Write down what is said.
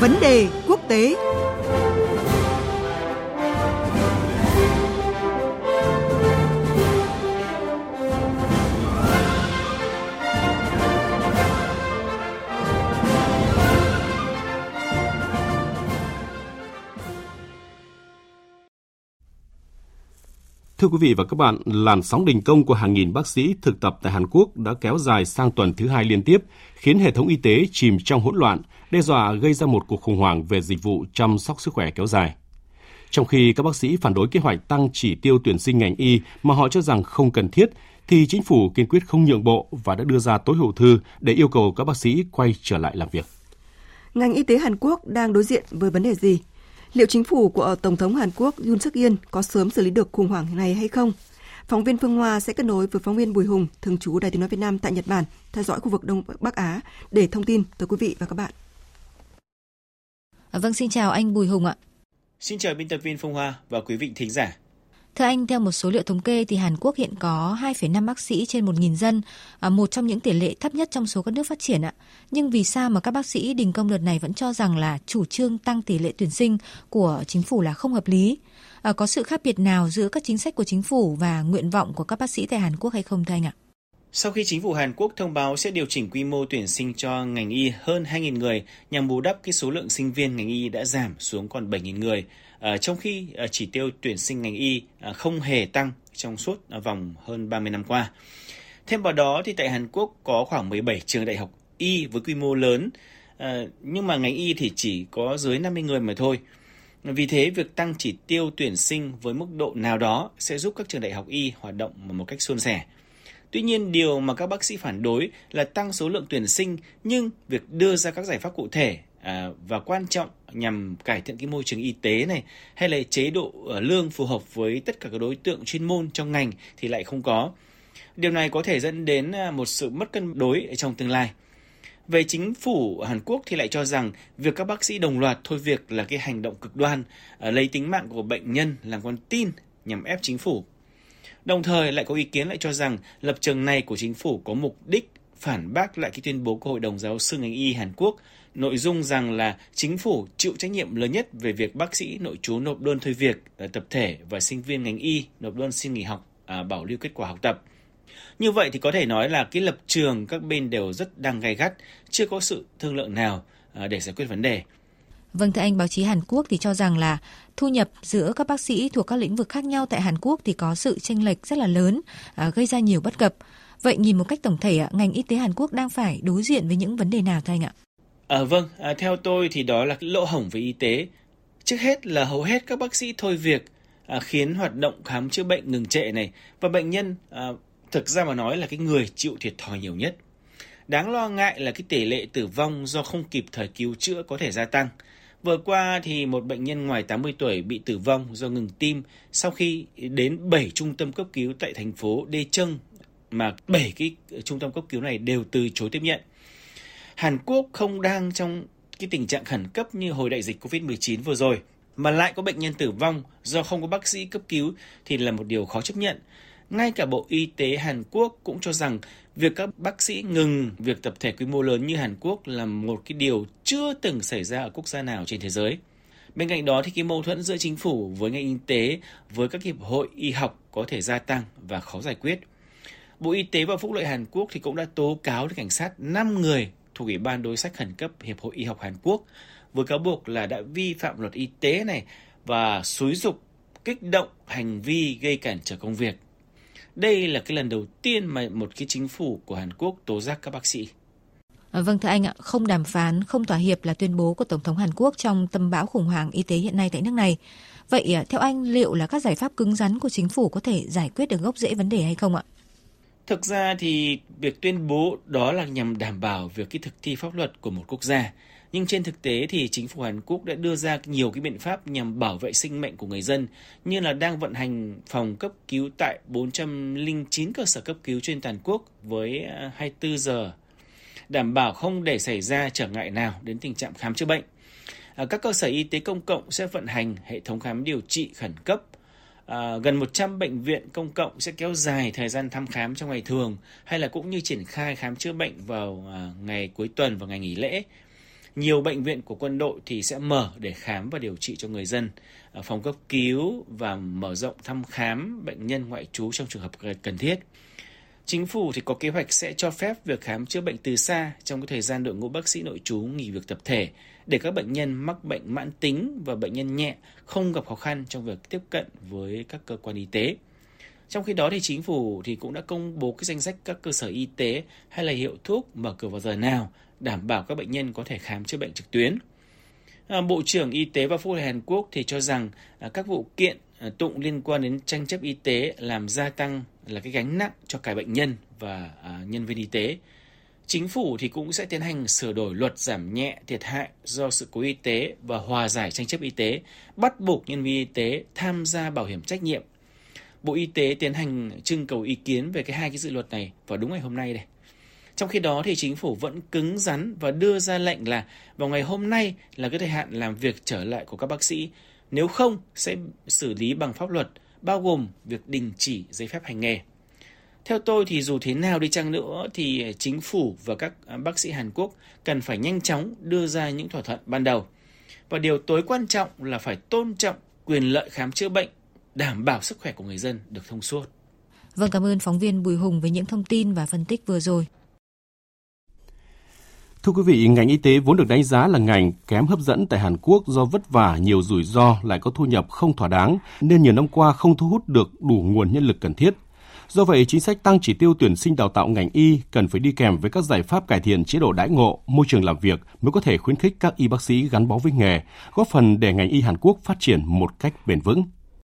Vấn đề quốc tế. Thưa quý vị và các bạn, làn sóng đình công của hàng nghìn bác sĩ thực tập tại Hàn Quốc đã kéo dài sang tuần thứ hai liên tiếp, khiến hệ thống y tế chìm trong hỗn loạn, đe dọa gây ra một cuộc khủng hoảng về dịch vụ chăm sóc sức khỏe kéo dài. Trong khi các bác sĩ phản đối kế hoạch tăng chỉ tiêu tuyển sinh ngành y mà họ cho rằng không cần thiết, thì chính phủ kiên quyết không nhượng bộ và đã đưa ra tối hậu thư để yêu cầu các bác sĩ quay trở lại làm việc. Ngành y tế Hàn Quốc đang đối diện với vấn đề gì? Liệu chính phủ của Tổng thống Hàn Quốc Yoon suk yeol có sớm xử lý được khủng hoảng này hay không? Phóng viên Phương Hoa sẽ kết nối với phóng viên Bùi Hùng, thường trú Đài tiếng nói Việt Nam tại Nhật Bản, theo dõi khu vực Đông Bắc Á để thông tin tới quý vị và các bạn. À, vâng, xin chào anh Bùi Hùng ạ. Xin chào biên tập viên Phương Hoa và quý vị thính giả. Thưa anh, theo một số liệu thống kê thì Hàn Quốc hiện có 2,5 bác sĩ trên 1.000 dân, à, một trong những tỷ lệ thấp nhất trong số các nước phát triển ạ. Nhưng vì sao mà các bác sĩ đình công đợt này vẫn cho rằng là chủ trương tăng tỷ lệ tuyển sinh của chính phủ là không hợp lý? À, có sự khác biệt nào giữa các chính sách của chính phủ và nguyện vọng của các bác sĩ tại Hàn Quốc hay không thưa anh ạ? Sau khi chính phủ Hàn Quốc thông báo sẽ điều chỉnh quy mô tuyển sinh cho ngành y hơn 2.000 người nhằm bù đắp cái số lượng sinh viên ngành y đã giảm xuống còn 7.000 người, À, trong khi à, chỉ tiêu tuyển sinh ngành y à, không hề tăng trong suốt à, vòng hơn 30 năm qua. Thêm vào đó thì tại Hàn Quốc có khoảng 17 trường đại học y với quy mô lớn, à, nhưng mà ngành y thì chỉ có dưới 50 người mà thôi. Vì thế, việc tăng chỉ tiêu tuyển sinh với mức độ nào đó sẽ giúp các trường đại học y hoạt động một cách suôn sẻ. Tuy nhiên, điều mà các bác sĩ phản đối là tăng số lượng tuyển sinh, nhưng việc đưa ra các giải pháp cụ thể à, và quan trọng nhằm cải thiện cái môi trường y tế này hay là chế độ ờ, lương phù hợp với tất cả các đối tượng chuyên môn trong ngành thì lại không có. Điều này có thể dẫn đến à, một sự mất cân đối trong tương lai. Về chính phủ Hàn Quốc thì lại cho rằng việc các bác sĩ đồng loạt thôi việc là cái hành động cực đoan, ờ, lấy tính mạng của bệnh nhân làm con tin nhằm ép chính phủ. Đồng thời lại có ý kiến lại cho rằng lập trường này của chính phủ có mục đích phản bác lại cái tuyên bố của Hội đồng giáo sư ngành y Hàn Quốc nội dung rằng là chính phủ chịu trách nhiệm lớn nhất về việc bác sĩ nội trú nộp đơn thôi việc, ờ, tập thể và sinh viên ngành y nộp đơn xin nghỉ học, à, bảo lưu kết quả học tập. Như vậy thì có thể nói là cái lập trường các bên đều rất đang gay gắt, chưa có sự thương lượng nào à, để giải quyết vấn đề. Vâng thưa anh, báo chí Hàn Quốc thì cho rằng là thu nhập giữa các bác sĩ thuộc các lĩnh vực khác nhau tại Hàn Quốc thì có sự chênh lệch rất là lớn, à, gây ra nhiều bất cập. Vậy nhìn một cách tổng thể, ngành y tế Hàn Quốc đang phải đối diện với những vấn đề nào thưa anh ạ? À, vâng, à, theo tôi thì đó là lỗ hổng về y tế. Trước hết là hầu hết các bác sĩ thôi việc à, khiến hoạt động khám chữa bệnh ngừng trệ này và bệnh nhân à, thực ra mà nói là cái người chịu thiệt thòi nhiều nhất. Đáng lo ngại là cái tỷ lệ tử vong do không kịp thời cứu chữa có thể gia tăng. Vừa qua thì một bệnh nhân ngoài 80 tuổi bị tử vong do ngừng tim sau khi đến 7 trung tâm cấp cứu tại thành phố Đê Trân mà 7 cái trung tâm cấp cứu này đều từ chối tiếp nhận. Hàn Quốc không đang trong cái tình trạng khẩn cấp như hồi đại dịch Covid-19 vừa rồi, mà lại có bệnh nhân tử vong do không có bác sĩ cấp cứu thì là một điều khó chấp nhận. Ngay cả Bộ Y tế Hàn Quốc cũng cho rằng việc các bác sĩ ngừng việc tập thể quy mô lớn như Hàn Quốc là một cái điều chưa từng xảy ra ở quốc gia nào trên thế giới. Bên cạnh đó thì cái mâu thuẫn giữa chính phủ với ngành y tế với các hiệp hội y học có thể gia tăng và khó giải quyết. Bộ Y tế và Phúc lợi Hàn Quốc thì cũng đã tố cáo đến cảnh sát 5 người thuộc Ủy ban đối sách khẩn cấp Hiệp hội Y học Hàn Quốc với cáo buộc là đã vi phạm luật y tế này và xúi dục kích động hành vi gây cản trở công việc. Đây là cái lần đầu tiên mà một cái chính phủ của Hàn Quốc tố giác các bác sĩ. À, vâng thưa anh ạ, không đàm phán, không thỏa hiệp là tuyên bố của Tổng thống Hàn Quốc trong tâm bão khủng hoảng y tế hiện nay tại nước này. Vậy à, theo anh, liệu là các giải pháp cứng rắn của chính phủ có thể giải quyết được gốc rễ vấn đề hay không ạ? Thực ra thì việc tuyên bố đó là nhằm đảm bảo việc cái thực thi pháp luật của một quốc gia. Nhưng trên thực tế thì chính phủ Hàn Quốc đã đưa ra nhiều cái biện pháp nhằm bảo vệ sinh mệnh của người dân, như là đang vận hành phòng cấp cứu tại 409 cơ sở cấp cứu trên toàn quốc với à, 24 giờ, đảm bảo không để xảy ra trở ngại nào đến tình trạng khám chữa bệnh. À, các cơ sở y tế công cộng sẽ vận hành hệ thống khám điều trị khẩn cấp à, gần 100 bệnh viện công cộng sẽ kéo dài thời gian thăm khám trong ngày thường hay là cũng như triển khai khám chữa bệnh vào à, ngày cuối tuần và ngày nghỉ lễ. nhiều bệnh viện của quân đội thì sẽ mở để khám và điều trị cho người dân, ờ, phòng cấp cứu và mở rộng thăm khám bệnh nhân ngoại trú trong trường hợp cần thiết. Chính phủ thì có kế hoạch sẽ cho phép việc khám chữa bệnh từ xa trong cái thời gian đội ngũ bác sĩ nội trú nghỉ việc tập thể để các bệnh nhân mắc bệnh mãn tính và bệnh nhân nhẹ không gặp khó khăn trong việc tiếp cận với các cơ quan y tế. Trong khi đó thì chính phủ thì cũng đã công bố cái danh sách các cơ sở y tế hay là hiệu thuốc mở cửa vào giờ nào đảm bảo các bệnh nhân có thể khám chữa bệnh trực tuyến. À, Bộ trưởng Y tế và Phúc lợi Hàn Quốc thì cho rằng à, các vụ kiện À, tụng liên quan đến tranh chấp y tế làm gia tăng là cái gánh nặng cho cả bệnh nhân và à, nhân viên y tế. Chính phủ thì cũng sẽ tiến hành sửa đổi luật giảm nhẹ thiệt hại do sự cố y tế và hòa giải tranh chấp y tế, bắt buộc nhân viên y tế tham gia bảo hiểm trách nhiệm. Bộ Y tế tiến hành trưng cầu ý kiến về cái hai cái dự luật này vào đúng ngày hôm nay đây. Trong khi đó thì chính phủ vẫn cứng rắn và đưa ra lệnh là vào ngày hôm nay là cái thời hạn làm việc trở lại của các bác sĩ. Nếu không sẽ xử lý bằng pháp luật, bao gồm việc đình chỉ giấy phép hành nghề. Theo tôi thì dù thế nào đi chăng nữa thì chính phủ và các à, bác sĩ Hàn Quốc cần phải nhanh chóng đưa ra những thỏa thuận ban đầu. Và điều tối quan trọng là phải tôn trọng quyền lợi khám chữa bệnh, đảm bảo sức khỏe của người dân được thông suốt. Vâng, cảm ơn phóng viên Bùi Hùng với những thông tin và phân tích vừa rồi. Thưa quý vị, ngành y tế vốn được đánh giá là ngành kém hấp dẫn tại Hàn Quốc do vất vả, nhiều rủi ro lại có thu nhập không thỏa đáng nên nhiều năm qua không thu hút được đủ nguồn nhân lực cần thiết. Do vậy, chính sách tăng chỉ tiêu tuyển sinh đào tạo ngành y cần phải đi kèm với các giải pháp cải thiện chế độ đãi ngộ, môi trường làm việc mới có thể khuyến khích các y bác sĩ gắn bó với nghề, góp phần để ngành y Hàn Quốc phát triển một cách bền vững.